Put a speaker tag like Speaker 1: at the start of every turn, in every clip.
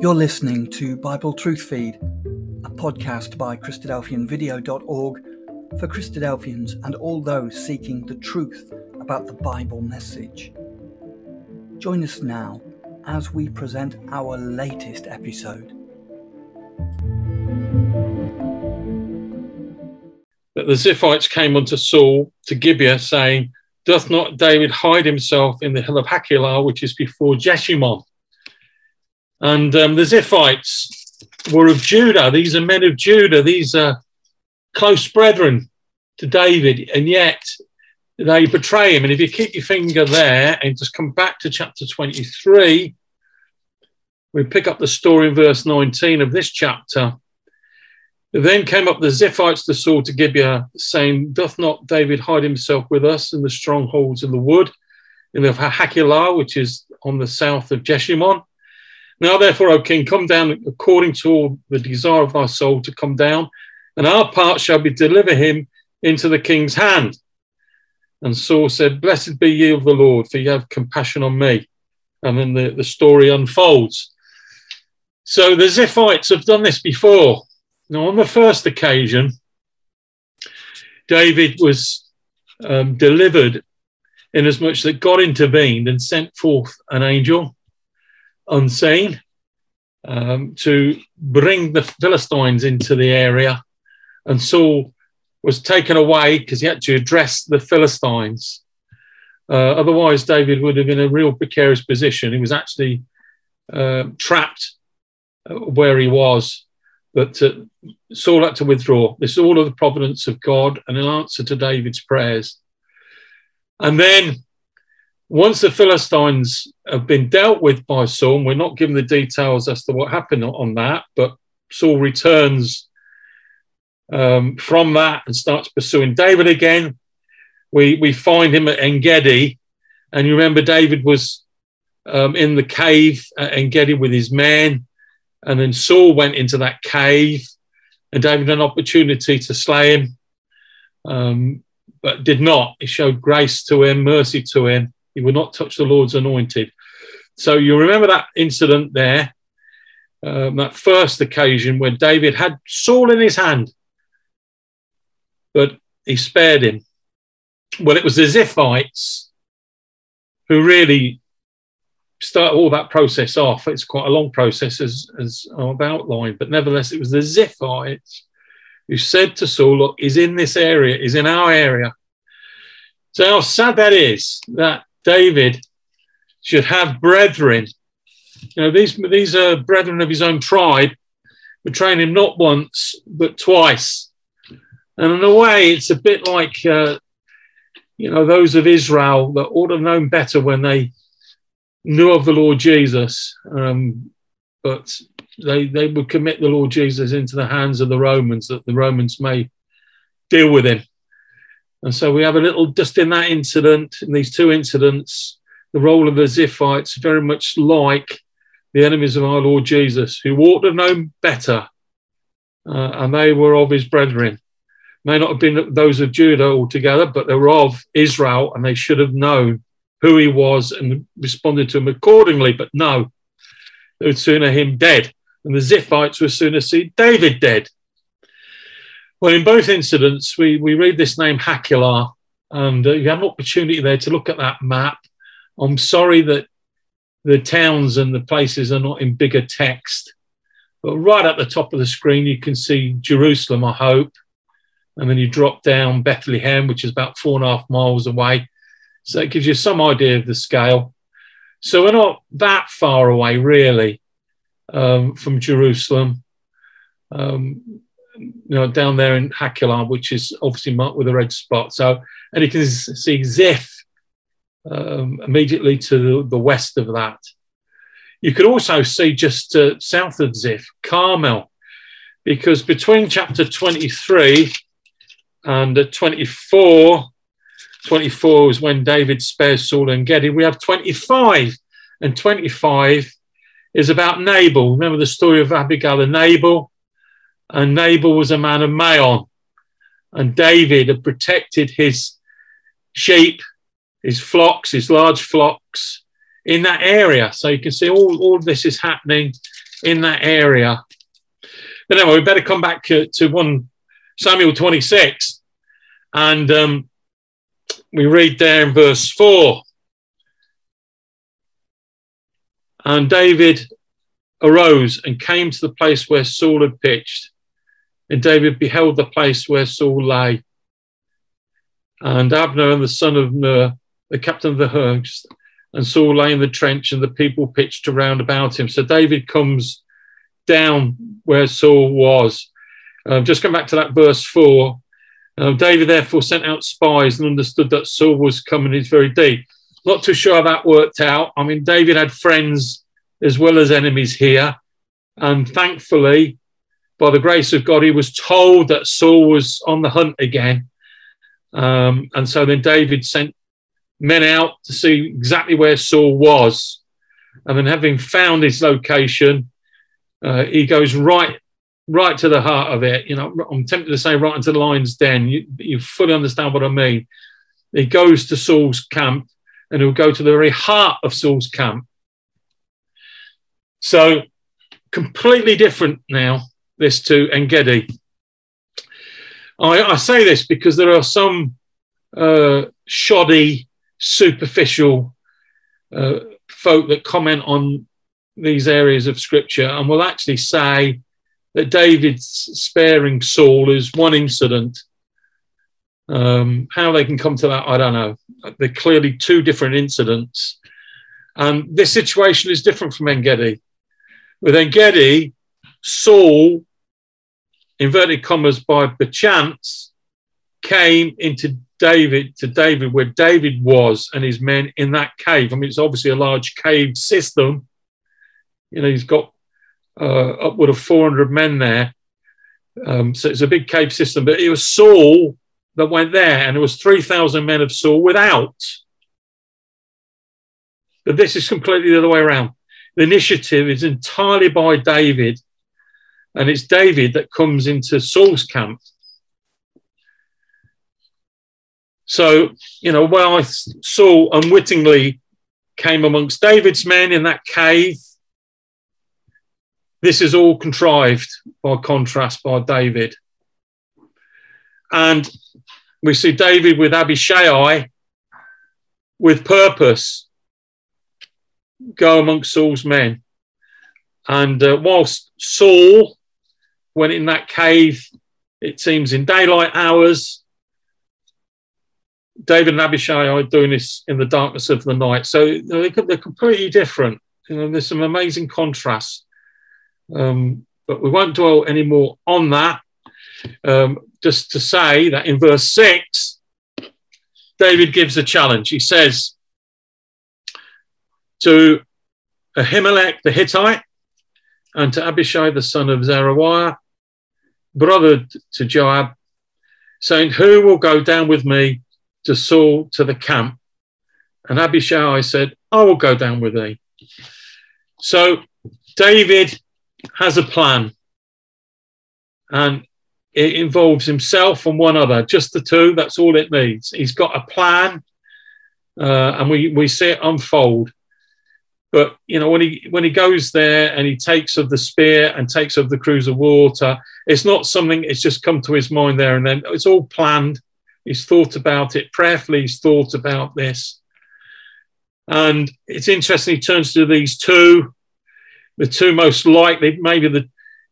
Speaker 1: You're listening to Bible Truth Feed, a podcast by Christadelphianvideo.org for Christadelphians and all those seeking the truth about the Bible message. Join us now as we present our latest episode.
Speaker 2: That the Ziphites came unto Saul to Gibeah, saying, Doth not David hide himself in the hill of Hachilah, which is before Jeshimon? And um, the Ziphites were of Judah. These are men of Judah. These are close brethren to David, and yet they betray him. And if you keep your finger there and just come back to chapter 23, we pick up the story in verse 19 of this chapter. Then came up the Ziphites to Saul to Gibeah, saying, Doth not David hide himself with us in the strongholds in the wood, in the Hachilah, which is on the south of Jeshimon? Now, therefore, O king, come down according to all the desire of thy soul to come down, and our part shall be deliver him into the king's hand. And Saul said, Blessed be ye of the Lord, for ye have compassion on me. And then the, the story unfolds. So the Ziphites have done this before. Now, on the first occasion, David was um, delivered inasmuch that God intervened and sent forth an angel unseen um, to bring the Philistines into the area. And Saul was taken away because he had to address the Philistines. Uh, otherwise, David would have been in a real precarious position. He was actually uh, trapped uh, where he was, but uh, Saul had to withdraw. This is all of the providence of God and an answer to David's prayers. And then once the Philistines have been dealt with by Saul, we're not given the details as to what happened on that, but Saul returns um, from that and starts pursuing David again. We, we find him at Engedi, and you remember David was um, in the cave at Engedi with his men, and then Saul went into that cave, and David had an opportunity to slay him, um, but did not. He showed grace to him, mercy to him he would not touch the Lord's anointed. So you remember that incident there, um, that first occasion where David had Saul in his hand, but he spared him. Well, it was the Ziphites who really start all that process off. It's quite a long process, as, as I've outlined, but nevertheless, it was the Ziphites who said to Saul, Look, he's in this area, he's in our area. So, how sad that is that David should have brethren. You know, these, these are brethren of his own tribe, betraying him not once, but twice. And in a way, it's a bit like, uh, you know, those of Israel that ought to have known better when they knew of the Lord Jesus, um, but they, they would commit the Lord Jesus into the hands of the Romans that the Romans may deal with him. And so we have a little, just in that incident, in these two incidents, the role of the Ziphites very much like the enemies of our Lord Jesus, who ought to have known better, uh, and they were of his brethren. May not have been those of Judah altogether, but they were of Israel, and they should have known who he was and responded to him accordingly. But no, they would sooner him dead, and the Ziphites would sooner see David dead. Well, in both incidents, we, we read this name Hachilah, and uh, you have an opportunity there to look at that map. I'm sorry that the towns and the places are not in bigger text, but right at the top of the screen, you can see Jerusalem, I hope. And then you drop down Bethlehem, which is about four and a half miles away. So it gives you some idea of the scale. So we're not that far away, really, um, from Jerusalem. Um, you know, down there in Hachilah, which is obviously marked with a red spot. So, and you can see Ziph um, immediately to the, the, west of that. You could also see just uh, south of Ziph, Carmel, because between chapter 23 and uh, 24, 24 is when David spares Saul Engedi, We have 25, and 25 is about Nabal. Remember the story of Abigail and Nabal? And Nabal was a man of Maon, and David had protected his sheep, his flocks, his large flocks in that area. So you can see all, all this is happening in that area. But anyway, we better come back to, to 1 Samuel 26. And um, we read there in verse 4. And David arose and came to the place where Saul had pitched. And David beheld the place where Saul lay. And Abner and the son of Ner, the captain of the host, and Saul lay in the trench, and the people pitched around about him. So David comes down where Saul was. Um, just come back to that verse four. Um, David therefore sent out spies and understood that Saul was coming his very deep. Not too sure how that worked out. I mean, David had friends as well as enemies here. And thankfully, by the grace of God, he was told that Saul was on the hunt again. Um, and so then David sent men out to see exactly where Saul was. And then, having found his location, uh, he goes right, right to the heart of it. You know, I'm tempted to say right into the lion's den. You, you fully understand what I mean. He goes to Saul's camp, and he'll go to the very heart of Saul's camp. So, completely different now. This to Engedi. I, I say this because there are some uh, shoddy superficial uh, folk that comment on these areas of scripture and will actually say that David's sparing Saul is one incident. Um, how they can come to that, I don't know. They're clearly two different incidents. And this situation is different from Engedi. With Engedi, Saul, inverted commas, by perchance, came into David to David where David was and his men in that cave. I mean, it's obviously a large cave system. You know, he's got uh, upward of 400 men there. Um, so it's a big cave system. But it was Saul that went there, and it was 3,000 men of Saul without. But this is completely the other way around. The initiative is entirely by David, and it's David that comes into Saul's camp So, you know, while Saul unwittingly came amongst David's men in that cave, this is all contrived by contrast by David. And we see David with Abishai with purpose go amongst Saul's men. And uh, whilst Saul went in that cave, it seems in daylight hours, David and Abishai are doing this in the darkness of the night. So they're completely different. You know, there's some amazing contrasts. Um, but we won't dwell anymore on that. Um, just to say that in verse 6, David gives a challenge. He says to Ahimelech the Hittite and to Abishai the son of Zeruiah, brother to Joab, saying, Who will go down with me to Saul to the camp. And Abishai said, I will go down with thee. So David has a plan. And it involves himself and one other, just the two. That's all it needs. He's got a plan, uh, and we, we see it unfold. But you know, when he when he goes there and he takes of the spear and takes of the cruse of water, it's not something it's just come to his mind there and then. It's all planned. He's thought about it prayerfully. He's thought about this. And it's interesting, he turns to these two, the two most likely, maybe the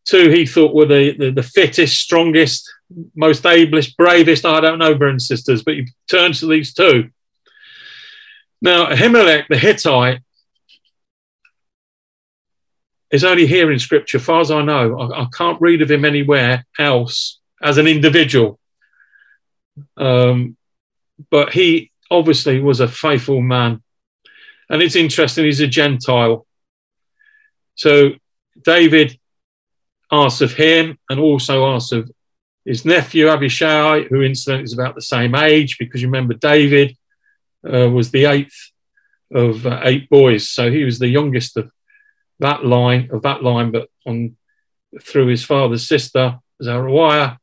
Speaker 2: two he thought were the, the, the fittest, strongest, most ablest, bravest. I don't know, brothers and sisters, but he turns to these two. Now, Ahimelech the Hittite is only here in scripture, far as I know. I, I can't read of him anywhere else as an individual. Um, but he obviously was a faithful man. And it's interesting, he's a Gentile. So David asks of him and also asks of his nephew Abishai, who incidentally is about the same age, because you remember David uh, was the eighth of uh, eight boys. So he was the youngest of that line of that line, but on through his father's sister Zeruiah,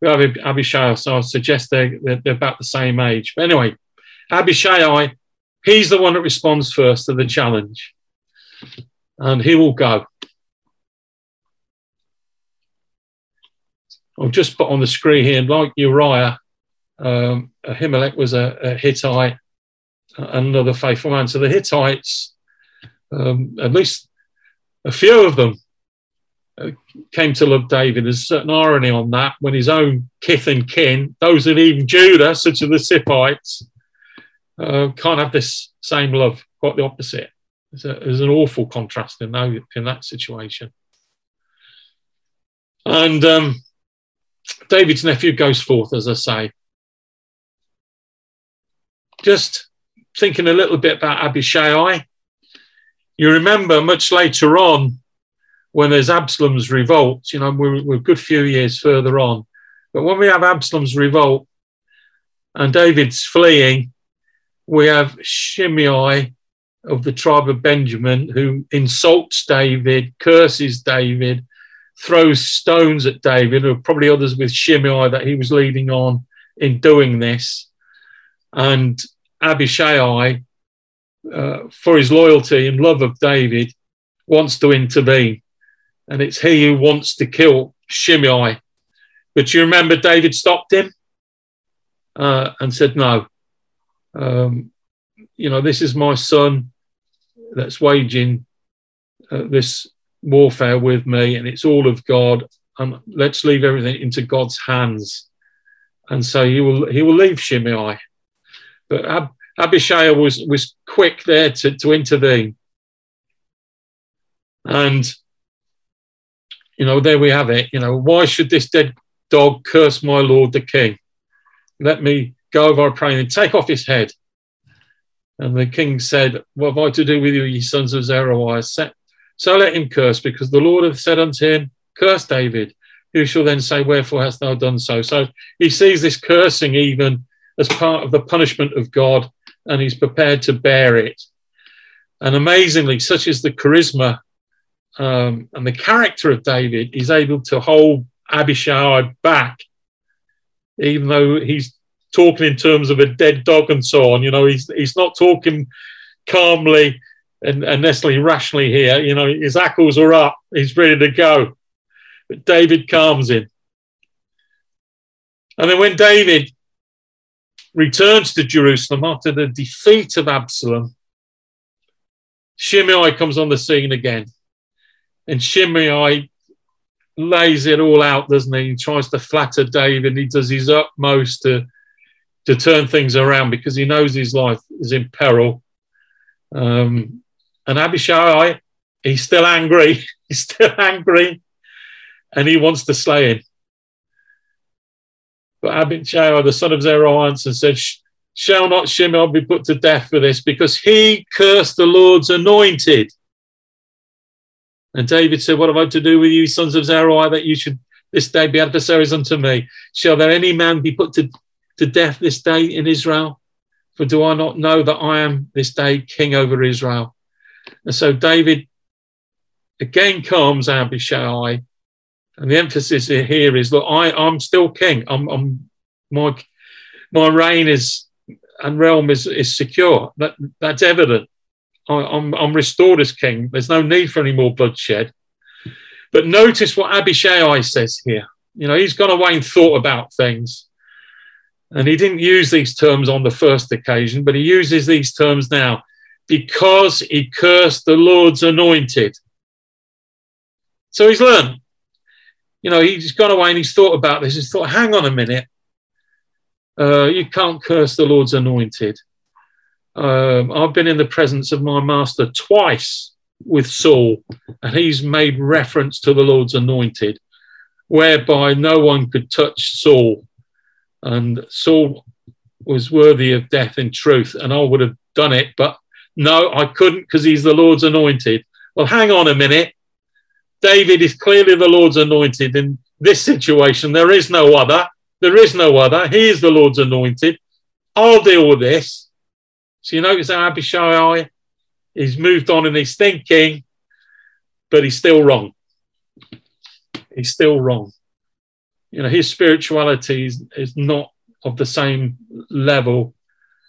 Speaker 2: we have Abishai. So I suggest they're, they're, they're about the same age. But anyway, Abishai, he's the one that responds first to the challenge, and he will go. I've just put on the screen here, like Uriah, um, Ahimelech was a, a Hittite, another faithful man. So the Hittites, um, at least a few of them, uh, came to love David. There's a certain irony on that when his own kith and kin, those in even Judah, such as the Ziphites, uh, can't have this same love. Quite the opposite. There's, a, there's an awful contrast in that, in that situation. And um, David's nephew goes forth, as I say. Just thinking a little bit about Abishai. You remember much later on when there's Absalom's revolt, you know, we're, we're a good few years further on. But when we have Absalom's revolt and David's fleeing, we have Shimei of the tribe of Benjamin who insults David, curses David, throws stones at David, or probably others with Shimei that he was leading on in doing this. And Abishai, uh, for his loyalty and love of David, wants to intervene. And it's he who wants to kill Shimei. But you remember David stopped him uh, and said, No. Um, you know, this is my son that's waging uh, this warfare with me, and it's all of God. And let's leave everything into God's hands. And so he will he will leave Shimei. But Ab- Abishai was was quick there to, to intervene. And you know, there we have it. You know, why should this dead dog curse my lord the king? Let me go over, I and take off his head. And the king said, What have I to do with you, ye sons of Zeruiah? So let him curse, because the Lord hath said unto him, Curse David. Who shall then say, Wherefore hast thou done so? So he sees this cursing even as part of the punishment of God, and he's prepared to bear it. And amazingly, such is the charisma um, and the character of David, he's able to hold Abishai back, even though he's talking in terms of a dead dog and so on. You know, he's he's not talking calmly and, and necessarily rationally here. You know, his hackles are up, he's ready to go. But David calms him. And then when David returns to Jerusalem after the defeat of Absalom, Shimei comes on the scene again. And Shimei lays it all out, doesn't he? He tries to flatter David. He does his utmost to to turn things around because he knows his life is in peril. Um, and Abishai, he's still angry. He's still angry, and he wants to slay him. But Abishai, the son of Zeruiah, answered and said, Shall not Shimei be put to death for this? Because he cursed the Lord's anointed. And David said, What have I to do with you, sons of Zeruiah, that you should this day be adversaries unto me? Shall there any man be put to to death this day in Israel? For do I not know that I am this day king over Israel? And so David again calms Abishai. And the emphasis here is look, I, I'm still king. I'm, I'm my my reign is and realm is, is secure. That, that's evident. I, I'm, I'm restored as king. There's no need for any more bloodshed. But notice what Abishai says here. You know, he's gone away and thought about things. And he didn't use these terms on the first occasion, but he uses these terms now because he cursed the Lord's anointed. So he's learned. You know, he's gone away and he's thought about this. He's thought, hang on a minute. Uh, you can't curse the Lord's anointed. Um, I've been in the presence of my master twice with Saul, and he's made reference to the Lord's anointed, whereby no one could touch Saul and Saul was worthy of death in truth, and I would have done it, but no, I couldn't because he's the Lord's anointed. Well, hang on a minute. David is clearly the Lord's anointed in this situation. There is no other. There is no other. He is the Lord's anointed. I'll deal with this. So you notice how Abishai, he's moved on and he's thinking, but he's still wrong. He's still wrong you know his spirituality is, is not of the same level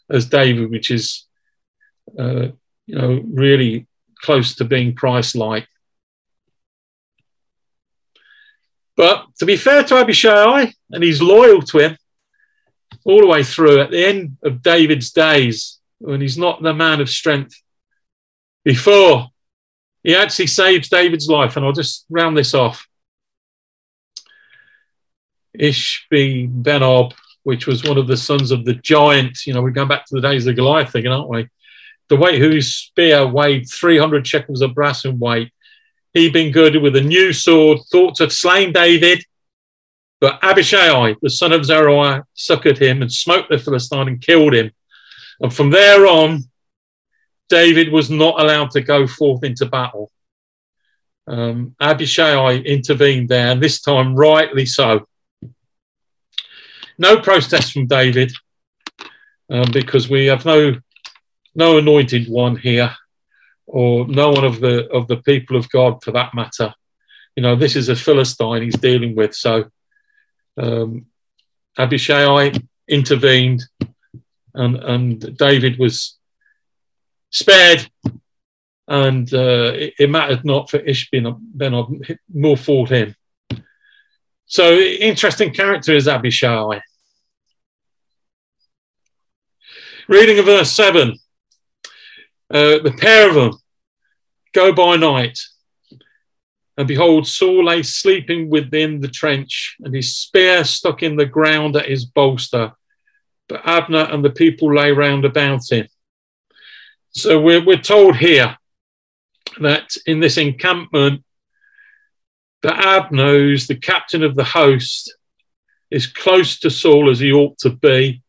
Speaker 2: as David, which is uh, you know really close to being Christ-like. But to be fair to Abishai, and he's loyal to him all the way through, at the end of David's days, when he's not the man of strength, before he actually saves David's life, and I'll just round this off. Ishbi Benob, which was one of the sons of the giant, you know, we're going back to the days of Goliath again, aren't we? The weight whose spear weighed 300 shekels of brass in weight. He been girded with a new sword, thought to have slain David. But Abishai, the son of Zeruiah, succored him and smote the Philistine and killed him. And from there on, David was not allowed to go forth into battle. Um, Abishai intervened there, and this time rightly so. No protest from David, um, because we have no no anointed one here, or no one of the of the people of God for that matter. You know, this is a Philistine he's dealing with. So um, Abishai intervened, and and David was spared, and uh, it, it, mattered not for Ishbin Ben more fought him. So interesting character is Abishai. Reading of verse seven, uh, the pair of them go by night, and behold, Saul lay sleeping within the trench, and his spear stuck in the ground at his bolster. But Abner and the people lay round about him. So we're, we're told here that in this encampment, that Abner, who's the captain of the host, is close to Saul as he ought to be.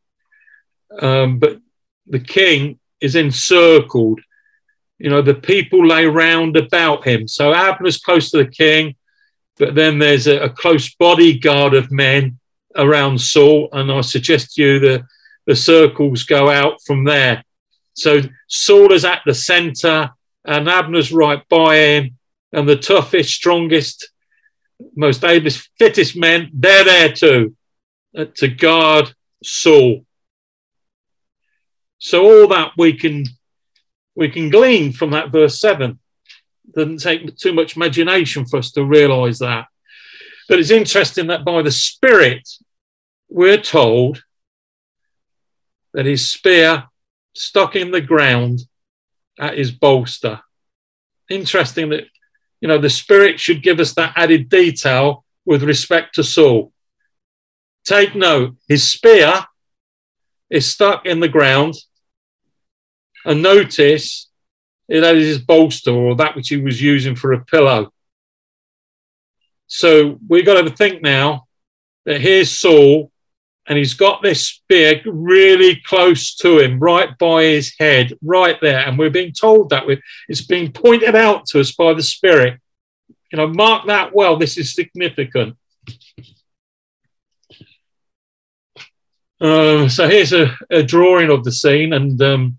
Speaker 2: Um, but the king is encircled. You know, the people lay round about him. So Abner's close to the king, but then there's a, a close bodyguard of men around Saul. And I suggest to you that the circles go out from there. So Saul is at the center, and Abner's right by him, and the toughest, strongest, most ablest, fittest men, they're there too uh, to guard Saul. So all that we can we can glean from that verse seven. Doesn't take too much imagination for us to realize that. But it's interesting that by the Spirit, we're told that his spear stuck in the ground at his bolster. Interesting that, you know, the Spirit should give us that added detail with respect to Saul. Take note, his spear is stuck in the ground, and notice it had his bolster or that which he was using for a pillow. So we've got to think now that here's Saul and he's got this spear really close to him, right by his head, right there. And we're being told that it's being pointed out to us by the Spirit. You know, mark that well. This is significant. Uh, so here's a, a, drawing of the scene, and um,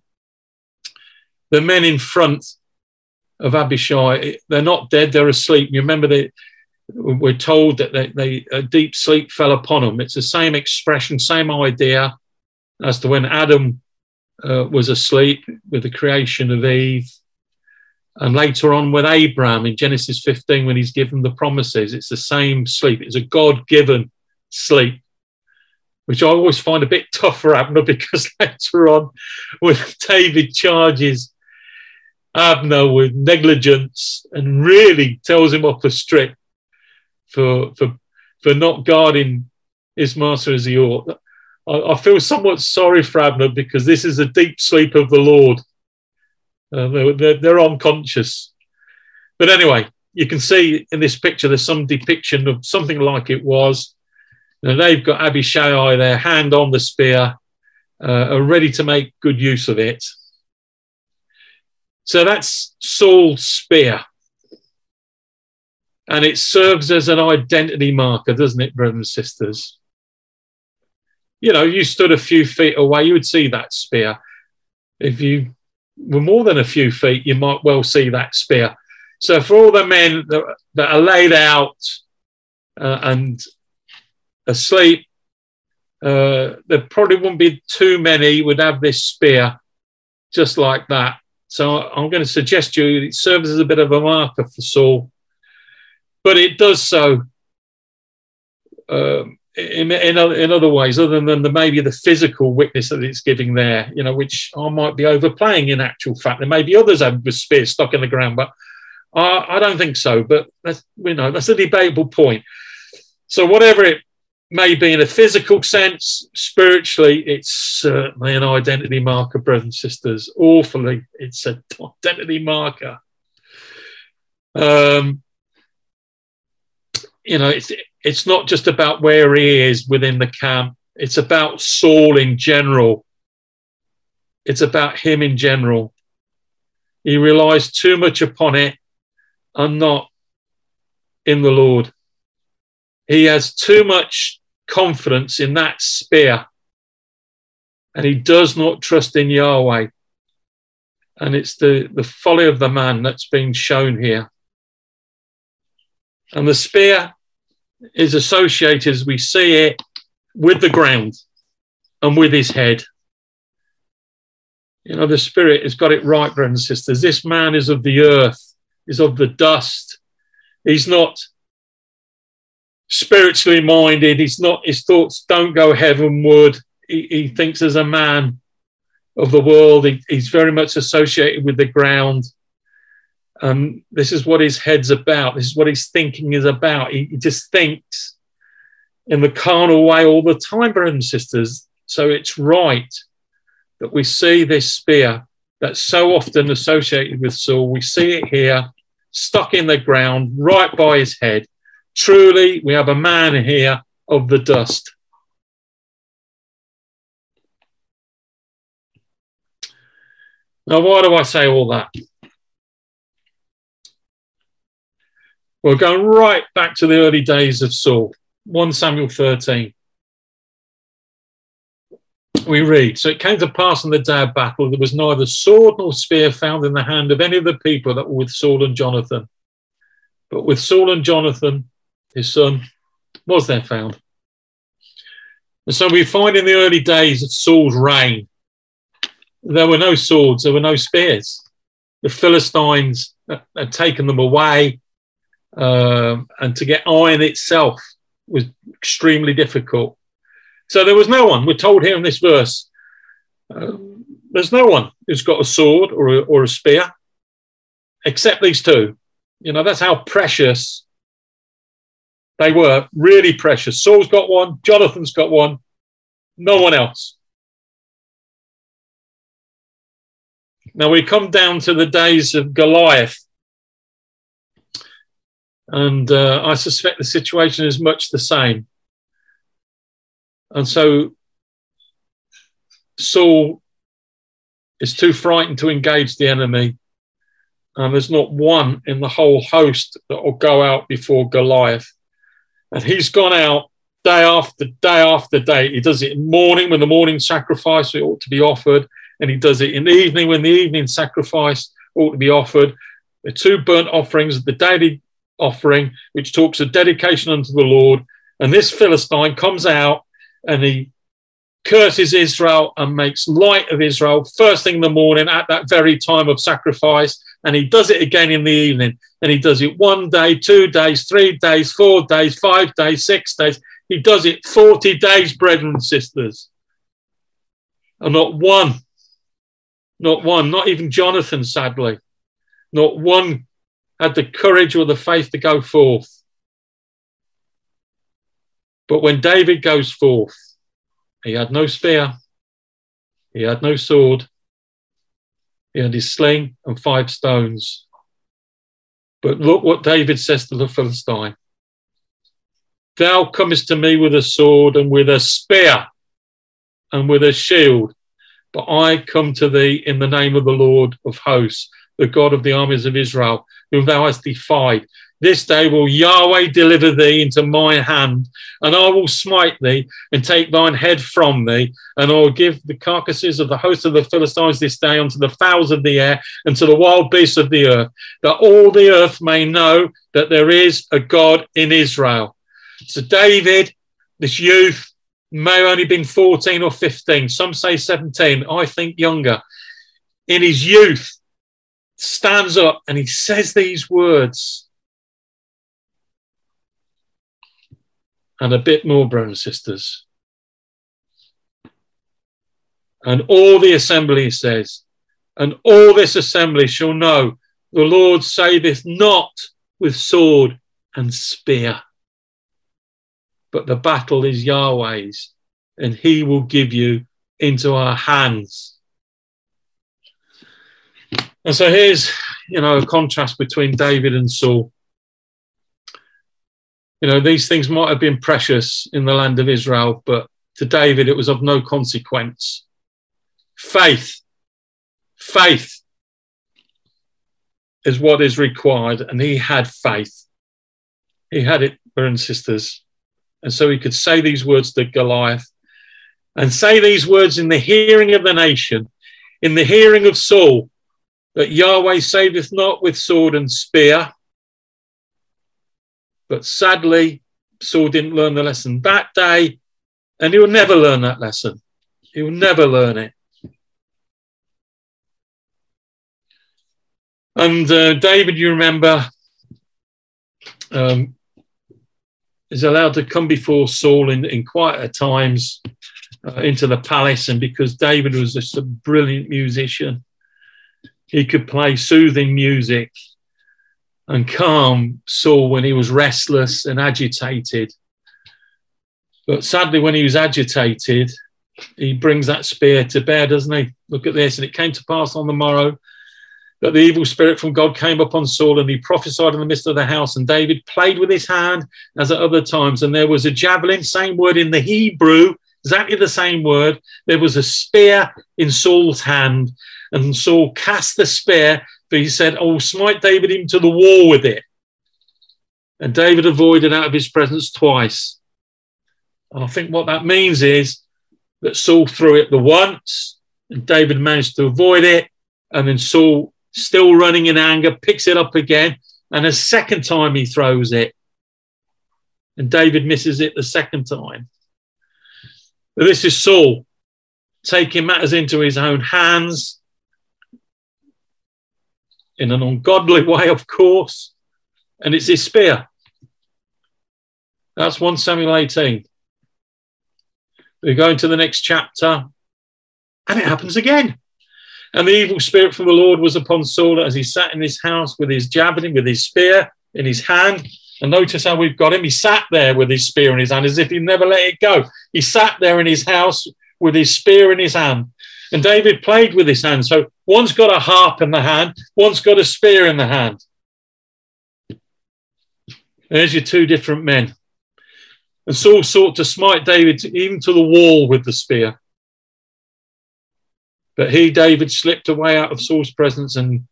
Speaker 2: the men in front of Abishai, they're not dead, they're asleep. You remember that we're told that they, they, a deep sleep fell upon them. It's the same expression, same idea as to when Adam uh, was asleep with the creation of Eve. And later on with Abraham in Genesis 15, when he's given the promises, it's the same sleep. It's a God given sleep, which I always find a bit tough for Abner because later on, when David charges Abner with negligence and really tells him off a strict, for for for not guarding his master as he ought. I, I feel somewhat sorry for Abner because this is a deep sleep of the Lord. Uh, they're, they're, they're unconscious. But anyway, you can see in this picture there's some depiction of something like it was. And they've got Abishai, their hand on the spear, uh, are ready to make good use of it. So that's Saul's spear. And it serves as an identity marker, doesn't it, brothers and sisters? You know, you stood a few feet away, you would see that spear. If you were more than a few feet, you might well see that spear. So, for all the men that, that are laid out uh, and asleep, uh, there probably wouldn't be too many would have this spear just like that. So I'm going to suggest you it serves as a bit of a marker for Saul but it does so um, in, in, in, other ways, other than the, maybe the physical witness that it's giving there, you know, which I might be overplaying in actual fact. There may be others have spear stuck in the ground, but I, I don't think so. But that's, you know, that's a debatable point. So whatever it may be in a physical sense, spiritually, it's certainly an identity marker, brothers and sisters. Awfully, it's an identity marker. Um, you know, it's it's not just about where he is within the camp. It's about Saul in general. It's about him in general. He relies too much upon it and not in the Lord. He has too much confidence in that spear and he does not trust in Yahweh. And it's the, the folly of the man that's being shown here. And the spear is associated, as we see it, with the ground and with his head. You know, the Spirit has got it right, brothers and sisters. This man is of the earth, is of the dust. He's not spiritually minded. He's not, his thoughts don't go heavenward. He, he thinks as a man of the world. He, he's very much associated with the ground. Um, this is what his head's about. This is what his thinking is about. He, he just thinks in the carnal way all the time, brothers and sisters. So it's right that we see this spear that's so often associated with Saul. We see it here, stuck in the ground, right by his head. Truly, we have a man here of the dust. Now, why do I say all that? We're going right back to the early days of Saul, 1 Samuel 13. We read, So it came to pass in the day of battle, there was neither sword nor spear found in the hand of any of the people that were with Saul and Jonathan. But with Saul and Jonathan, his son, was there found. And so we find in the early days of Saul's reign, there were no swords, there were no spears. The Philistines had taken them away um, and to get iron itself was extremely difficult. So there was no one. We're told here in this verse, uh, there's no one who's got a sword or a, or a spear, except these two. You know, that's how precious they were. Really precious. Saul's got one. Jonathan's got one. No one else. Now we come down to the days of Goliath and uh, I suspect the situation is much the same. And so Saul is too frightened to engage the enemy. And there's not one in the whole host that will go out before Goliath. And he's gone out day after day after day. He does it in morning when the morning sacrifice ought to be offered, and he does it in the evening when the evening sacrifice ought to be offered. The two burnt offerings, the daily offering, which talks of dedication unto the Lord. And this Philistine comes out and he curses Israel and makes light of Israel first thing in the morning at that very time of sacrifice. And he does it again in the evening. And he does it one day, two days, three days, four days, five days, six days. He does it 40 days, brethren and sisters. And not one, not one, not even Jonathan, sadly, not one had the courage or the faith to go forth. But when David goes forth, he had no spear, he had no sword, he had his sling and five stones. But look what David says to the Philistine Thou comest to me with a sword and with a spear and with a shield, but I come to thee in the name of the Lord of hosts, the God of the armies of Israel, whom thou hast defied. This day will Yahweh deliver thee into my hand, and I will smite thee and take thine head from thee, and I will give the carcasses of the host of the Philistines this day unto the fowls of the air and to the wild beasts of the earth, that all the earth may know that there is a God in Israel. So David, this youth, may have only been 14 or 15, some say 17, I think younger. In his youth, stands up and he says these words. And a bit more, and sisters. And all the assembly says, and all this assembly shall know the Lord saveth not with sword and spear, but the battle is Yahweh's, and he will give you into our hands. And so here's, you know, a contrast between David and Saul. You know, these things might have been precious in the land of Israel, but to David it was of no consequence. Faith, faith is what is required, and he had faith. He had it, brothers and sisters. And so he could say these words to Goliath and say these words in the hearing of the nation, in the hearing of Saul, that Yahweh saveth not with sword and spear. But sadly, Saul didn't learn the lesson that day, and he will never learn that lesson. He will never learn it. And uh, David, you remember, um, is allowed to come before Saul in, in quieter times uh, into the palace. And because David was just a brilliant musician, he could play soothing music and calm Saul when he was restless and agitated. But sadly, when he was agitated, he brings that spear to bear, doesn't he? Look at this. And it came to pass on the morrow that the evil spirit from God came upon Saul and he prophesied in the midst of the house. And David played with his hand as at other times. And there was a javelin, same word in the Hebrew, exactly the same word. There was a spear in Saul's hand. And Saul cast the spear, for he said, Oh, smite David into the wall with it. And David avoided out of his presence twice. And I think what that means is that Saul threw it the once, and David managed to avoid it. And then Saul still running in anger, picks it up again, and a second time he throws it. And David misses it the second time. But this is Saul taking matters into his own hands in an ungodly way, of course, and it's his spear. That's 1 Samuel 18. We go into the next chapter, and it happens again. And the evil spirit from the Lord was upon Saul as he sat in his house with his javelin, with his spear in his hand. And notice how we've got him. He sat there with his spear in his hand as if he never let it go. He sat there in his house with his spear in his hand. And David played with his hand. So one's got a harp in the hand, one's got a spear in the hand. There's your two different men. And Saul sought to smite David even to the wall with the spear. But he, David, slipped away out of Saul's presence and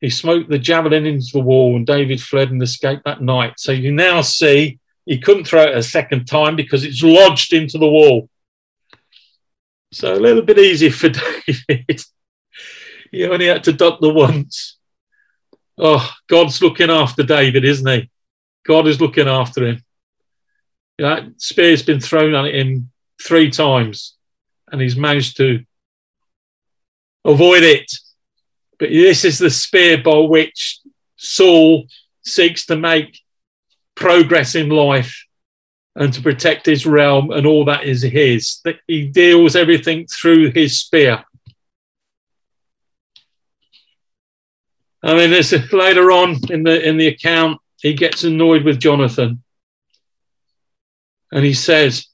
Speaker 2: he smote the javelin into the wall, and David fled and escaped that night. So you now see he couldn't throw it a second time because it's lodged into the wall. So a little bit easier for David. He only had to duck the once. Oh, God's looking after David, isn't he? God is looking after him. That spear's been thrown at him three times, and he's managed to avoid it. But this is the spear by which Saul seeks to make progress in life and to protect his realm and all that is his. He deals everything through his spear. I mean, there's later on in the in the account, he gets annoyed with Jonathan, and he says,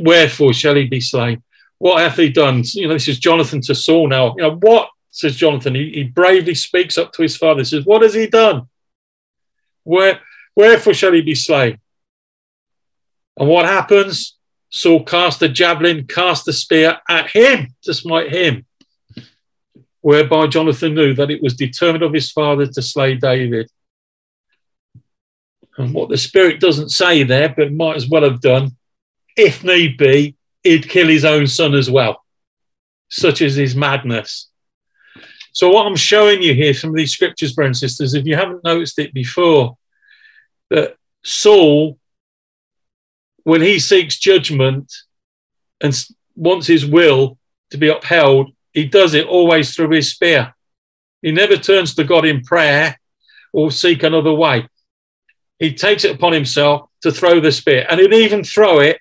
Speaker 2: "Wherefore shall he be slain? What hath he done? You know, this is Jonathan to Saul now. You know, what, says Jonathan, he, he bravely speaks up to his father, he says, What has he done? Where, wherefore shall he be slain? And what happens? Saul cast the javelin, cast the spear at him to smite him, whereby Jonathan knew that it was determined of his father to slay David. And what the Spirit doesn't say there, but might as well have done, if need be, he'd kill his own son as well. Such is his madness. So, what I'm showing you here from these scriptures, brothers and sisters, if you haven't noticed it before, that Saul, when he seeks judgment and wants his will to be upheld, he does it always through his spear. He never turns to God in prayer or seek another way. he takes it upon himself to throw the spear, and he'd even throw it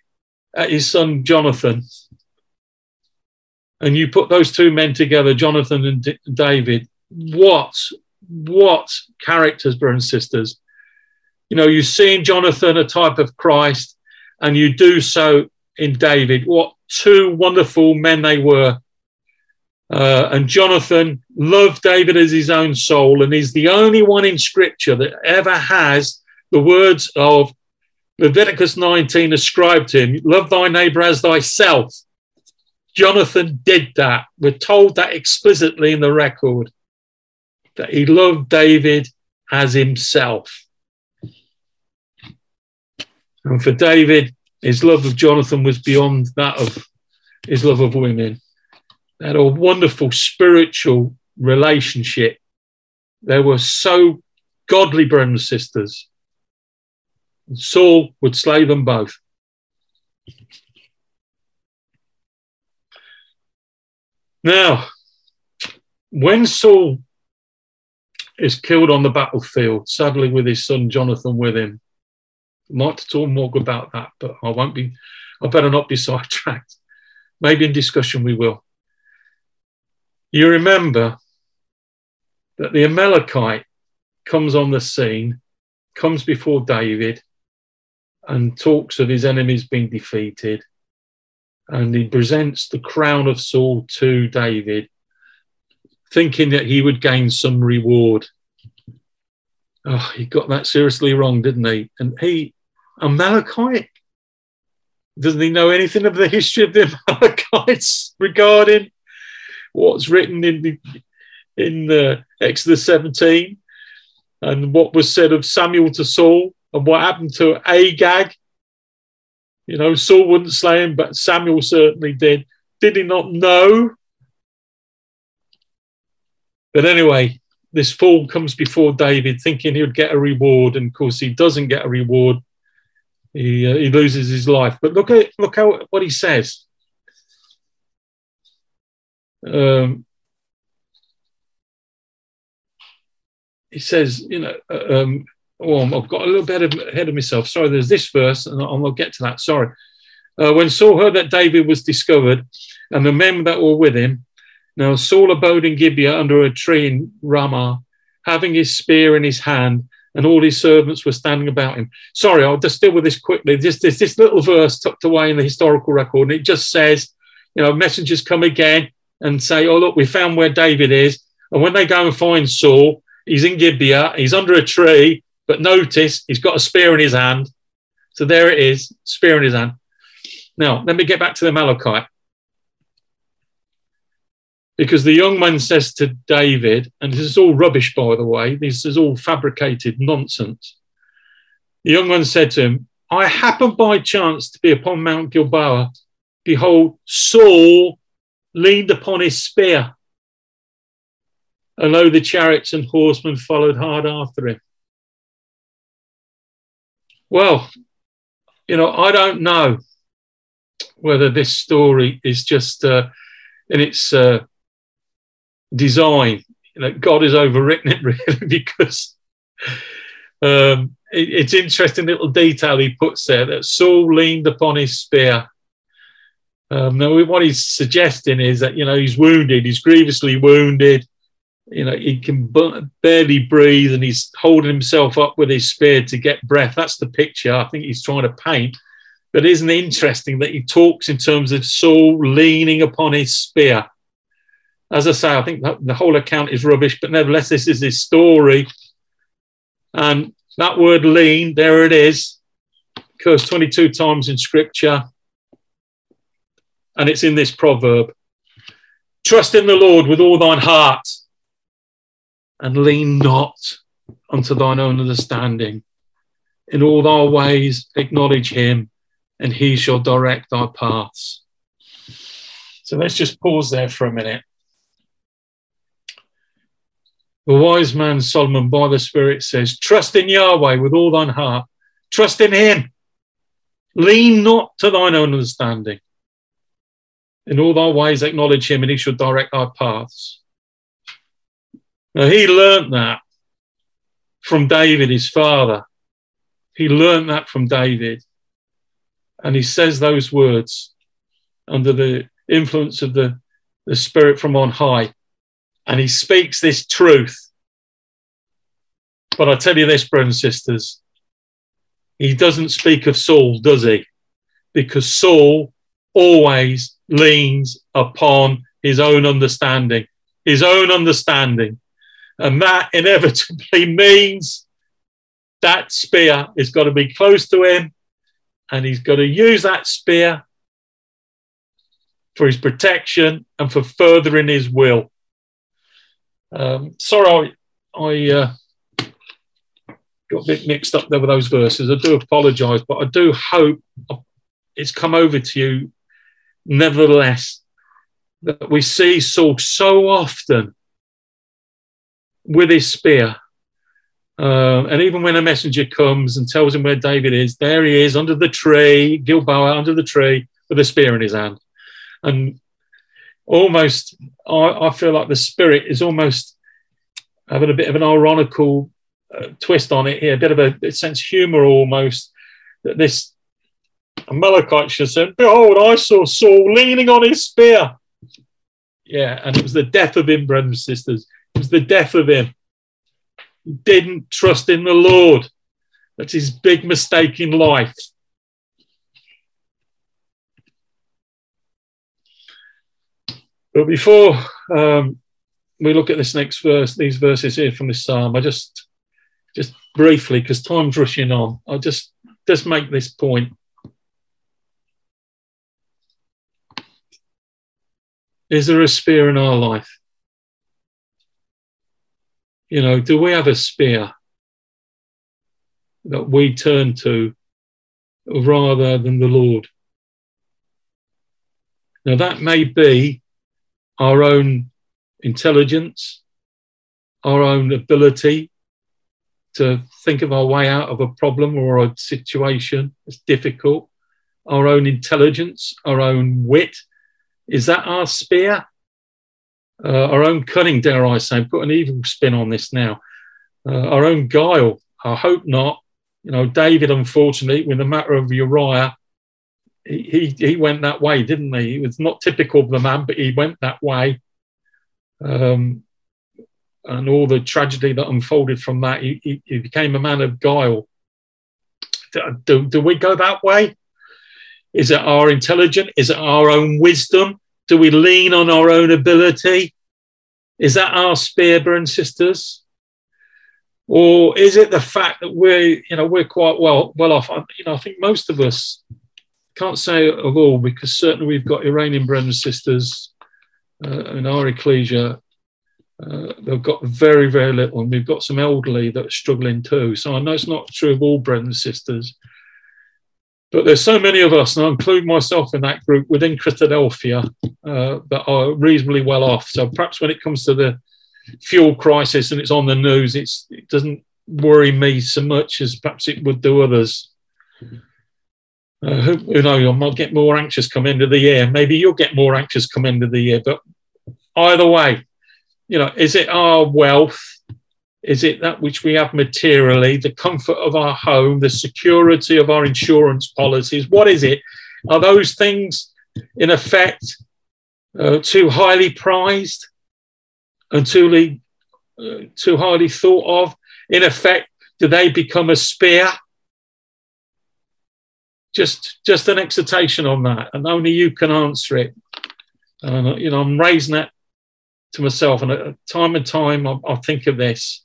Speaker 2: at his son Jonathan. And you put those two men together, Jonathan and D- David. What, what characters, brothers and sisters? You know, you see in Jonathan a type of Christ, and you do so in David. What two wonderful men they were. Uh, and Jonathan loved David as his own soul, and he's the only one in Scripture that ever has the words of Leviticus 19 ascribed to him Love thy neighbor as thyself. Jonathan did that. We're told that explicitly in the record that he loved David as himself. And for David, his love of Jonathan was beyond that of his love of women. Had a wonderful spiritual relationship. They were so godly brothers and sisters. Saul would slay them both. Now, when Saul is killed on the battlefield, sadly with his son Jonathan with him, like to talk more about that, but I won't be, I better not be sidetracked. Maybe in discussion we will. You remember that the Amalekite comes on the scene, comes before David, and talks of his enemies being defeated. And he presents the crown of Saul to David, thinking that he would gain some reward. Oh, he got that seriously wrong, didn't he? And he, Amalekite, doesn't he know anything of the history of the Amalekites regarding what's written in the, in the Exodus 17 and what was said of Samuel to Saul? and what happened to Agag. You know, Saul wouldn't slay him, but Samuel certainly did. Did he not know? But anyway, this fool comes before David thinking he would get a reward, and of course he doesn't get a reward. He, uh, he loses his life. But look at look how what he says. Um, he says, you know, uh, um, oh, I've got a little bit ahead of myself. Sorry, there's this verse, and I'll get to that. Sorry. Uh, when Saul heard that David was discovered and the men that were with him, now Saul abode in Gibeah under a tree in Ramah, having his spear in his hand, and all his servants were standing about him. Sorry, I'll just deal with this quickly. This, there's this little verse tucked away in the historical record, and it just says, you know, messengers come again and say, oh, look, we found where David is. And when they go and find Saul, he's in Gibeah, he's under a tree, but notice he's got a spear in his hand. So there it is, spear in his hand. Now, let me get back to the Amalekite. Because the young man says to David, and this is all rubbish, by the way, this is all fabricated nonsense. The young man said to him, I happened by chance to be upon Mount Gilboa. Behold, Saul leaned upon his spear, and lo, the chariots and horsemen followed hard after him. Well, you know, I don't know whether this story is just uh, in its uh, design. You know, God has overwritten it really because um, it, it's interesting little detail he puts there that Saul leaned upon his spear. Um, now, what he's suggesting is that you know he's wounded, he's grievously wounded you know, he can barely breathe and he's holding himself up with his spear to get breath. That's the picture I think he's trying to paint. But isn't it interesting that he talks in terms of Saul leaning upon his spear? As I say, I think the whole account is rubbish, but nevertheless, this is his story. And that word lean, there it is, occurs 22 times in scripture. And it's in this proverb Trust in the Lord with all thine heart and lean not unto thine own understanding. In all thy ways acknowledge him, and he shall direct thy paths. So let's just pause there for a minute. The wise man Solomon by the Spirit says, Trust in Yahweh with all thine heart, trust in him. Lean not to thine own understanding. In all thy ways acknowledge him, and he shall direct thy paths. Now, he learnt that from David, his father. he learned that from David. And he says those words under the influence of the, the Spirit from on high. And he speaks this truth. But I tell you this, brothers and sisters, he doesn't speak of Saul, does he? Because Saul always leans upon his own understanding, his own understanding. And that inevitably means that spear has got to be close to him and he's got to use that spear for his protection and for furthering his will. Um, sorry, I, I uh, got a bit mixed up there with those verses. I do apologize, but I do hope it's come over to you nevertheless that we see Saul so often with his spear. Uh, and even when a messenger comes and tells him where David is, there he is under the tree, Gilboa under the tree with a spear in his hand. And almost, I, I feel like the spirit is almost having a bit of an ironical uh, twist on it here, a bit of a, a sense of humor almost. That this Amalekite should say, Behold, I saw Saul leaning on his spear. Yeah, and it was the death of him, brothers and sisters. It was the death of him. He didn't trust in the Lord. That's his big mistake in life. But before um, we look at this next verse, these verses here from this psalm, I just, just briefly, because time's rushing on, I'll just just make this point. Is there a spear in our life? You know, do we have a spear that we turn to rather than the Lord? Now, that may be our own intelligence, our own ability to think of our way out of a problem or a situation that's difficult, our own intelligence, our own wit. Is that our spear? Uh, our own cunning, dare I say, put an evil spin on this now. Uh, our own guile. I hope not. You know, David, unfortunately, with the matter of Uriah, he, he went that way, didn't he? It was not typical of the man, but he went that way. Um, and all the tragedy that unfolded from that, he, he, he became a man of guile. Do, do, we go that way? Is it our intelligence? Is it our own wisdom? Do we lean on our own ability? Is that our spear, brothers and sisters? Or is it the fact that we're, you know, we're quite well well off? You know, I think most of us can't say of all because certainly we've got Iranian brothers and sisters uh, in our ecclesia. Uh, they've got very, very little, and we've got some elderly that are struggling too. So I know it's not true of all brothers and sisters, but there's so many of us, and I include myself in that group within Christadelphia, uh, that are reasonably well off. So perhaps when it comes to the fuel crisis and it's on the news, it doesn't worry me so much as perhaps it would do others. Uh, who, who knows? I might get more anxious come into the year. Maybe you'll get more anxious come into the year. But either way, you know, is it our wealth? Is it that which we have materially, the comfort of our home, the security of our insurance policies? What is it? Are those things, in effect, uh, too highly prized and too, uh, too highly thought of? In effect, do they become a spear just just an exhortation on that, and only you can answer it. And you know, I'm raising that to myself, and time and time, I, I think of this.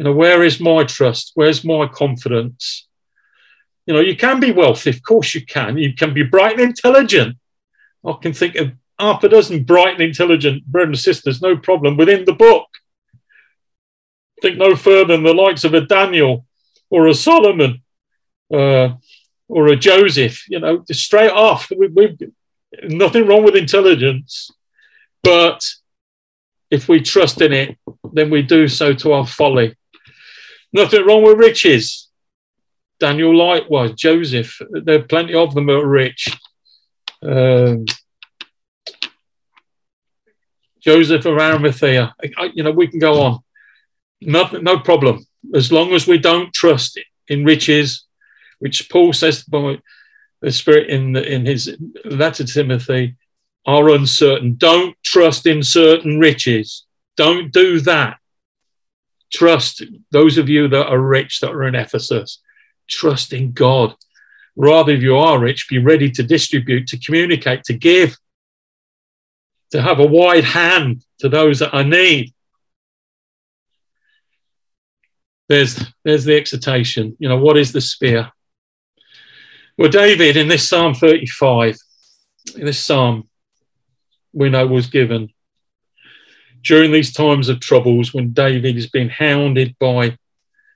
Speaker 2: You know, where is my trust? Where's my confidence? You know, you can be wealthy, of course you can. You can be bright and intelligent. I can think of half a dozen bright and intelligent brothers and sisters, no problem, within the book. Think no further than the likes of a Daniel or a Solomon, uh, or a Joseph, you know, straight off. We, we, nothing wrong with intelligence, but if we trust in it, then we do so to our folly. Nothing wrong with riches. Daniel likewise, Joseph, there are plenty of them are rich. Um, Joseph of Arimathea, I, you know, we can go on. No, no problem. As long as we don't trust in riches, which Paul says by the Spirit in, the, in his letter to Timothy, are uncertain. Don't trust in certain riches. Don't do that. Trust those of you that are rich that are in Ephesus. Trust in God. Rather, if you are rich, be ready to distribute, to communicate, to give, to have a wide hand to those that are need. There's, there's the exhortation. You know, what is the spear? Well, David, in this Psalm 35, in this psalm, we know was given during these times of troubles when David is being hounded by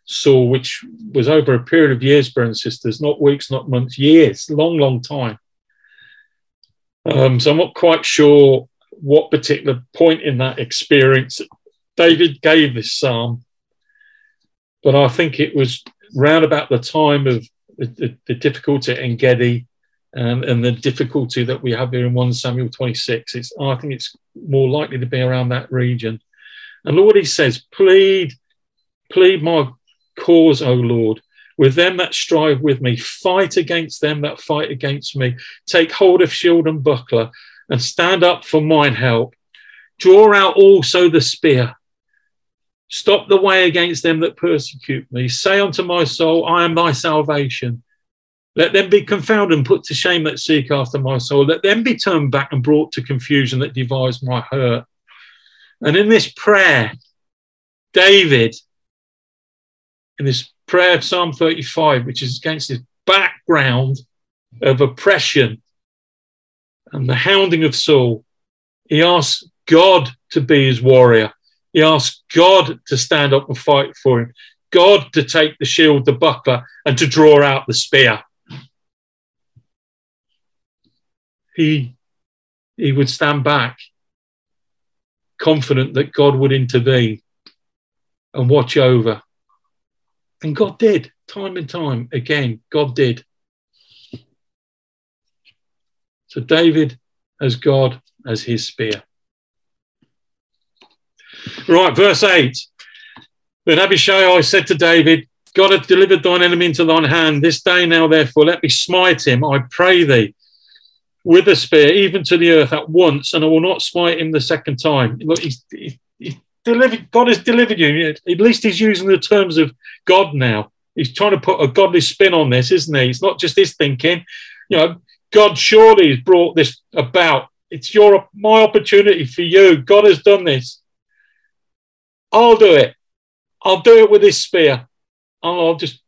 Speaker 2: Saul, which was over a period of years, brothers and sisters, not weeks, not months, years, long, long time. Um, so I'm not quite sure what particular point in that experience David gave this psalm, but I think it was round about the time of the, the, the difficulty at Engedi and, and the difficulty that we have here in 1 Samuel 26. It's, I think it's more likely to be around that region. And Lord, he says, plead, plead my cause, O Lord, with them that strive with me, fight against them that fight against me, take hold of shield and buckler, and stand up for mine help. Draw out also the spear. Stop the way against them that persecute me. Say unto my soul, I am thy salvation. Let them be confounded and put to shame that seek after my soul. Let them be turned back and brought to confusion that devise my hurt. And in this prayer, David, in this prayer of Psalm 35, which is against this background of oppression and the hounding of Saul, he asks God to be his warrior. He asks God to stand up and fight for him, God to take the shield, the buckler, and to draw out the spear. He he would stand back, confident that God would intervene and watch over. And God did, time and time again, God did. So David has God as his spear. Right, verse 8. Then Abishai said to David, God hath delivered thine enemy into thine hand. This day now, therefore, let me smite him, I pray thee with a spear, even to the earth at once, and I will not smite him the second time. Look, he's, he's delivered. God has delivered you. At least he's using the terms of God now. He's trying to put a godly spin on this, isn't he? It's not just his thinking. You know, God surely has brought this about. It's your my opportunity for you. God has done this. I'll do it. I'll do it with this spear. I'll just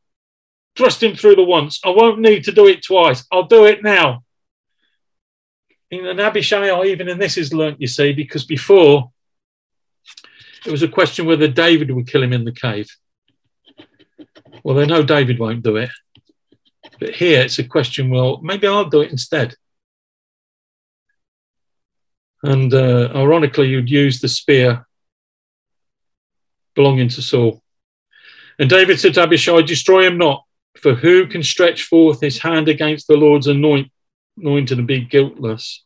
Speaker 2: thrust him through the once. I won't need to do it twice. I'll do it now and Abishai, even in this, is learnt, you see, because before it was a question whether David would kill him in the cave. Well, they know David won't do it. But here it's a question, well, maybe I'll do it instead. And uh, ironically, you'd use the spear belonging to Saul. And David said to Abishai, Destroy him not, for who can stretch forth his hand against the Lord's anoint, anointed and be guiltless.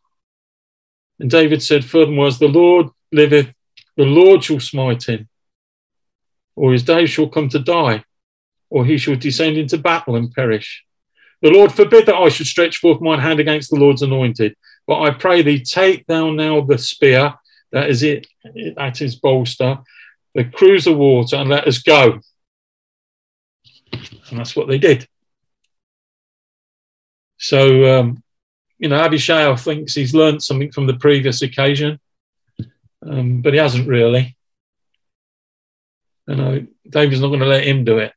Speaker 2: And David said, Furthermore, as the Lord liveth, the Lord shall smite him, or his days shall come to die, or he shall descend into battle and perish. The Lord forbid that I should stretch forth mine hand against the Lord's anointed. But I pray thee, take thou now the spear, that is it, that is bolster, the cruse of water, and let us go. And that's what they did. So um, you know, Abishai thinks he's learned something from the previous occasion, um, but he hasn't really. You know, David's not going to let him do it.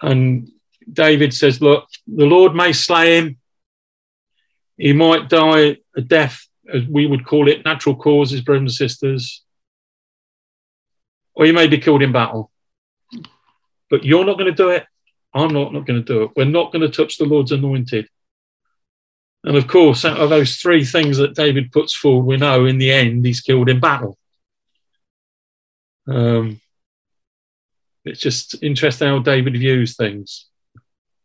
Speaker 2: And David says, Look, the Lord may slay him. He might die a death, as we would call it, natural causes, brothers and sisters. Or he may be killed in battle. But you're not going to do it. I'm not, not going to do it. We're not going to touch the Lord's anointed. And of course, out of those three things that David puts forward, we know in the end he's killed in battle. Um, it's just interesting how David views things.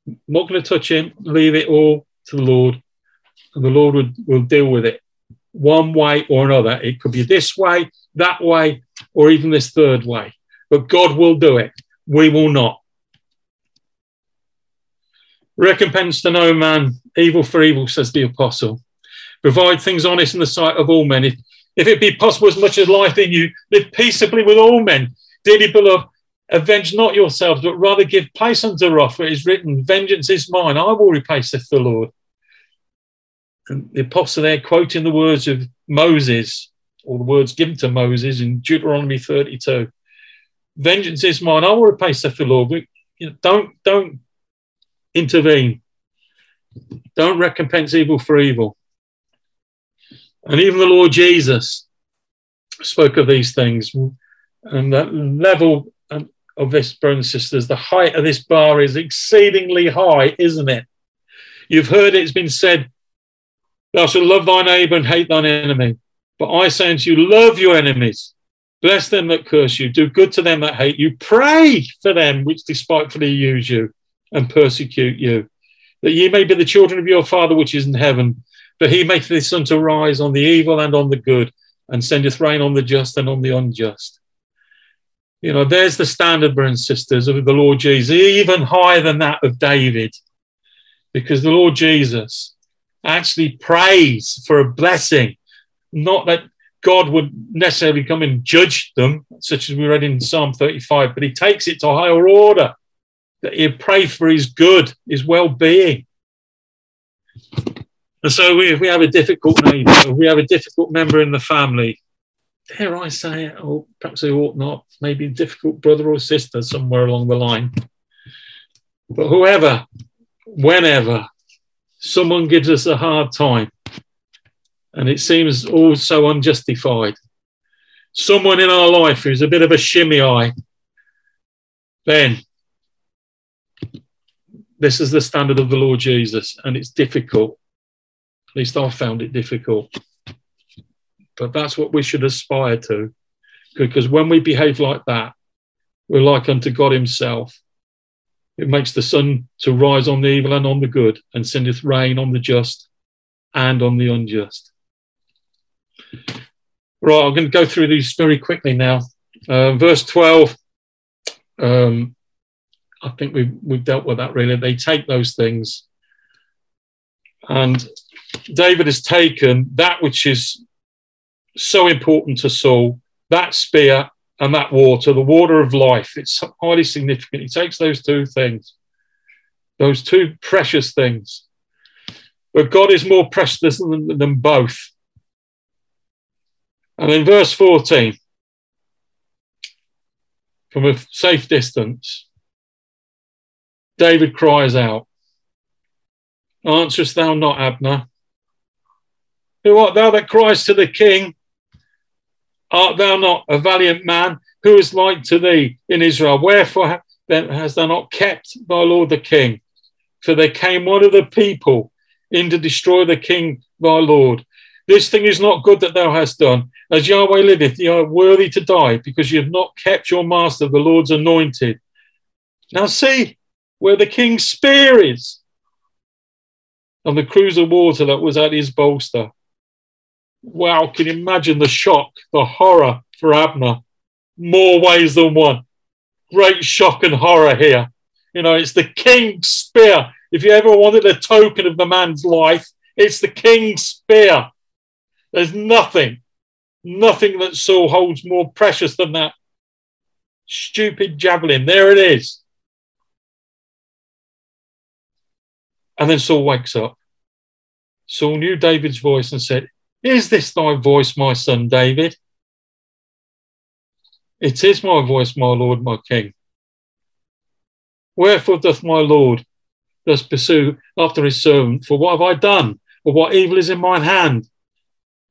Speaker 2: I'm not going to touch him, leave it all to the Lord, and the Lord would, will deal with it one way or another. It could be this way, that way, or even this third way. But God will do it. We will not. Recompense to no man, evil for evil, says the apostle. Provide things honest in the sight of all men. If, if it be possible, as much as life in you, live peaceably with all men. Dearly beloved, avenge not yourselves, but rather give place unto wrath, for it is written, Vengeance is mine, I will repay, saith the Lord. And the apostle there quoting the words of Moses, or the words given to Moses in Deuteronomy 32. Vengeance is mine, I will repay, saith the Lord. But, you know, don't, don't intervene. Don't recompense evil for evil. And even the Lord Jesus spoke of these things. And that level of this, brothers and sisters, the height of this bar is exceedingly high, isn't it? You've heard it's been said, Thou shalt love thy neighbor and hate thine enemy. But I say unto you, love your enemies, bless them that curse you, do good to them that hate you, pray for them which despitefully use you and persecute you, that ye may be the children of your Father which is in heaven. For he maketh his sun to rise on the evil and on the good, and sendeth rain on the just and on the unjust. You know, there's the standard, brothers and sisters, of the Lord Jesus, even higher than that of David, because the Lord Jesus actually prays for a blessing, not that God would necessarily come and judge them, such as we read in Psalm 35, but he takes it to a higher order that he pray for his good, his well being. And so, we have a difficult neighbour, we have a difficult member in the family, dare I say it, or perhaps I ought not, maybe a difficult brother or sister somewhere along the line. But whoever, whenever someone gives us a hard time, and it seems all so unjustified, someone in our life who's a bit of a Shimei, then this is the standard of the Lord Jesus, and it's difficult. At least I found it difficult. But that's what we should aspire to. Because when we behave like that, we're like unto God Himself. It makes the sun to rise on the evil and on the good, and sendeth rain on the just and on the unjust. Right, I'm going to go through these very quickly now. Uh, verse 12. Um, I think we've, we've dealt with that really. They take those things. And David has taken that which is so important to Saul, that spear and that water, the water of life. It's highly significant. He takes those two things, those two precious things. But God is more precious than, than both. And in verse 14, from a safe distance, David cries out, Answerest thou not, Abner? Who art thou that cries to the king? Art thou not a valiant man? Who is like to thee in Israel? Wherefore then hast thou not kept thy Lord the king? For there came one of the people in to destroy the king thy Lord. This thing is not good that thou hast done. As Yahweh liveth, ye are worthy to die, because ye have not kept your master, the Lord's anointed. Now see, where the king's spear is, and the cruse of water that was at his bolster. Wow, can you imagine the shock, the horror for Abner? More ways than one. Great shock and horror here. You know, it's the king's spear. If you ever wanted a token of the man's life, it's the king's spear. There's nothing, nothing that Saul holds more precious than that stupid javelin. There it is. And then Saul wakes up. Saul knew David's voice and said, Is this thy voice, my son David? It is my voice, my Lord, my King. Wherefore doth my Lord thus pursue after his servant? For what have I done? Or what evil is in mine hand?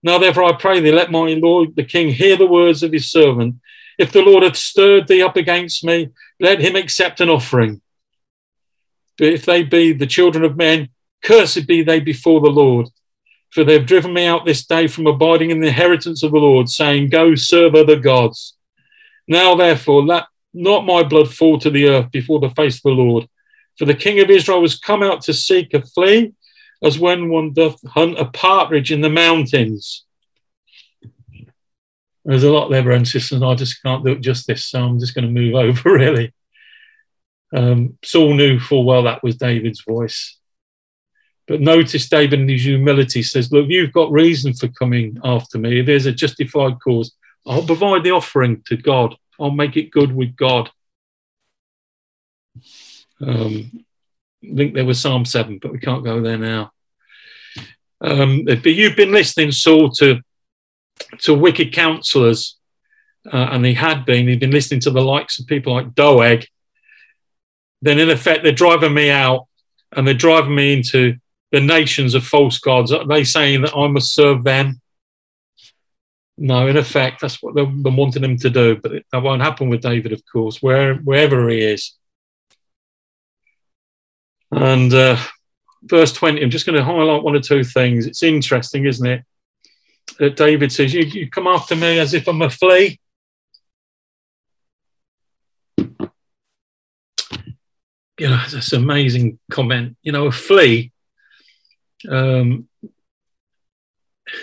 Speaker 2: Now therefore I pray thee, let my Lord the King hear the words of his servant. If the Lord hath stirred thee up against me, let him accept an offering if they be the children of men, cursed be they before the Lord. For they have driven me out this day from abiding in the inheritance of the Lord, saying, Go serve other gods. Now, therefore, let not my blood fall to the earth before the face of the Lord. For the king of Israel was come out to seek a flea, as when one doth hunt a partridge in the mountains. There's a lot there, brothers and and I just can't do it justice, so I'm just going to move over, really. Um, Saul knew full well that was David's voice. But notice David in his humility says, Look, you've got reason for coming after me. There's a justified cause, I'll provide the offering to God. I'll make it good with God. Um, I think there was Psalm 7, but we can't go there now. Um, but you've been listening, Saul, to, to wicked counselors, uh, and he had been. He'd been listening to the likes of people like Doeg. Then, in effect, they're driving me out and they're driving me into the nations of false gods. Are they saying that I must serve them? No, in effect, that's what they're, wanting him to do, but that won't happen with David, of course, where, wherever he is. And uh, verse 20, I'm just going to highlight one or two things. It's interesting, isn't it? That David says, You, you come after me as if I'm a flea. You know, that's an amazing comment. You know, a flea um,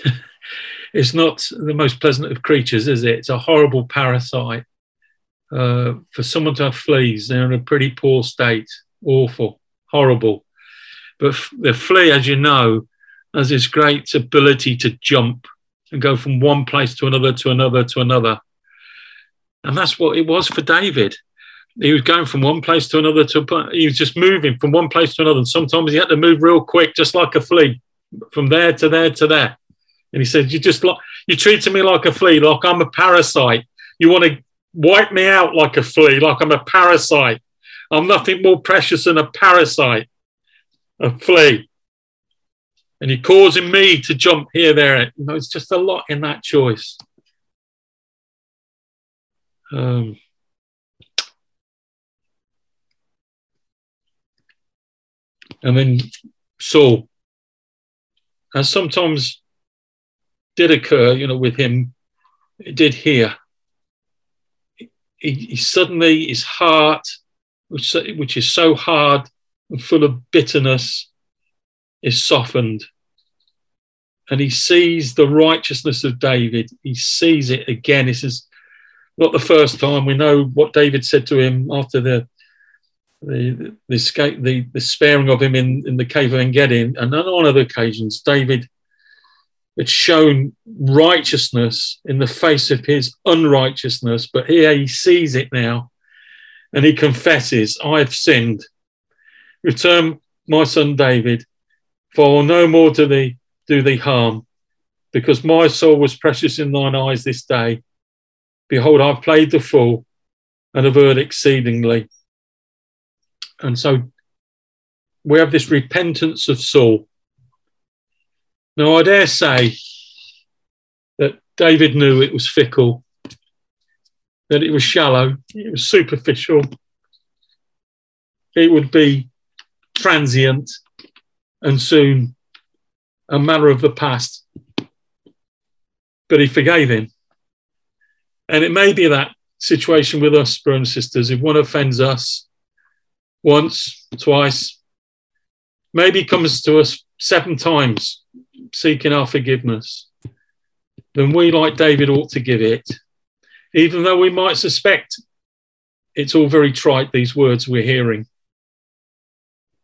Speaker 2: it's not the most pleasant of creatures, is it? It's a horrible parasite. Uh, for someone to have fleas, they're in a pretty poor state. Awful horrible. But the flea, as you know, has this great ability to jump and go from one place to another, to another, to another. And that's what it was for David. He was going from one place to another to he was just moving from one place to another. And sometimes he had to move real quick, just like a flea, from there to there to there. And he said, You just like you're treating me like a flea, like I'm a parasite. You want to wipe me out like a flea, like I'm a parasite. I'm nothing more precious than a parasite, a flea. And you're causing me to jump here, there. You know, it's just a lot in that choice. Um, and mean, so, as sometimes did occur, you know, with him, it did here. He, he suddenly, his heart which, which is so hard and full of bitterness, is softened. And he sees the righteousness of David. He sees it again. This is not the first time. We know what David said to him after the the, the escape, the, the sparing of him in, in the cave of Engedi, and on other occasions, David had shown righteousness in the face of his unrighteousness, but here he sees it now, and he confesses, I have sinned. Return my son David, for no more do thee do thee harm, because my soul was precious in thine eyes this day. Behold, I've played the fool and have erred exceedingly. And so we have this repentance of Saul. Now, I dare say that David knew it was fickle that it was shallow, it was superficial, it would be transient and soon a matter of the past. But he forgave him. And it may be that situation with us, brothers and sisters. If one offends us once, twice, maybe comes to us seven times seeking our forgiveness, then we, like David, ought to give it even though we might suspect it's all very trite, these words we're hearing.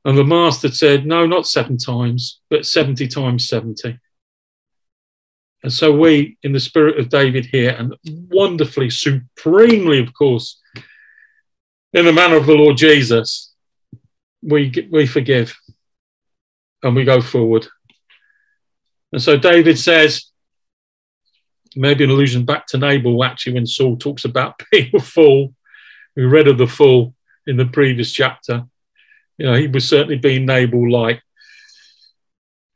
Speaker 2: And the master said, No, not seven times, but 70 times 70. And so we, in the spirit of David here, and wonderfully, supremely, of course, in the manner of the Lord Jesus, we, we forgive and we go forward. And so David says, maybe an allusion back to Nabal, actually, when Saul talks about being a fool. We read of the fool in the previous chapter. You know, he was certainly being Nabal like.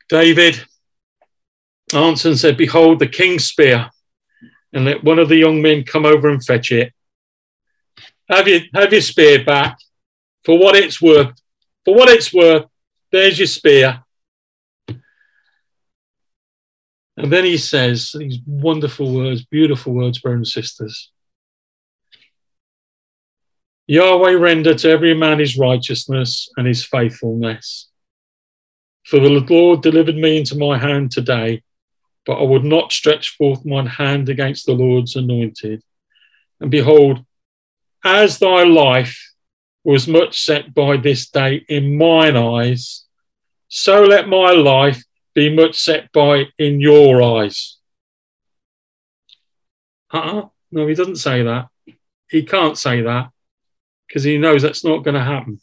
Speaker 2: David answered and said, Behold, the king's spear, and let one of the young men come over and fetch it. Have your, have your spear back for what it's worth. For what it's worth, there's your spear. And then he says these wonderful words, beautiful words, brothers and sisters. Yahweh render to every man his righteousness and his faithfulness. For the Lord delivered me into my hand today, but I would not stretch forth mine hand against the Lord's anointed. And behold, as thy life was much set by this day in mine eyes, so let my life be much set by in your eyes. Uh-uh. No, he doesn't say that. He can't say that because he knows that's not going to happen.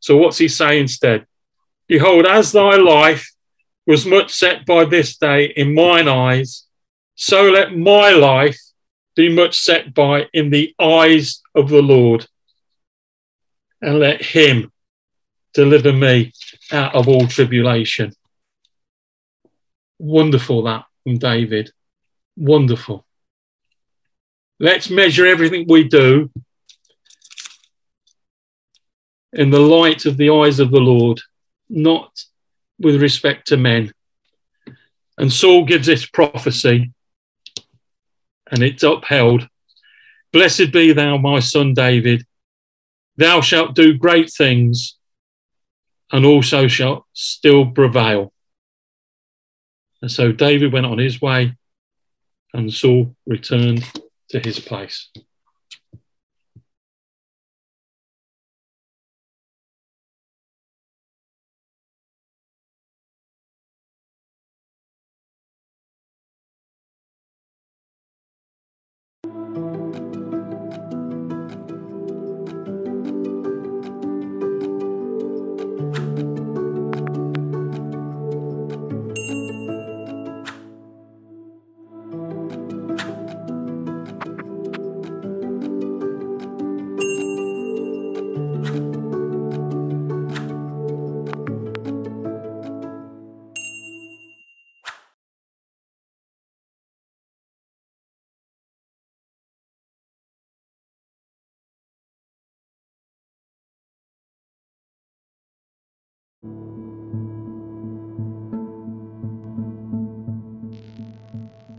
Speaker 2: So what's he say instead? Behold, as thy life was much set by this day in mine eyes, so let my life be much set by in the eyes of the Lord. And let him deliver me out of all tribulation. Wonderful that from David. Wonderful. Let's measure everything we do in the light of the eyes of the Lord, not with respect to men. And Saul gives this prophecy, and it's upheld. Blessed be thou, my son David. Thou shalt do great things, and also shalt still prevail. And so David went on his way, and Saul returned to his place.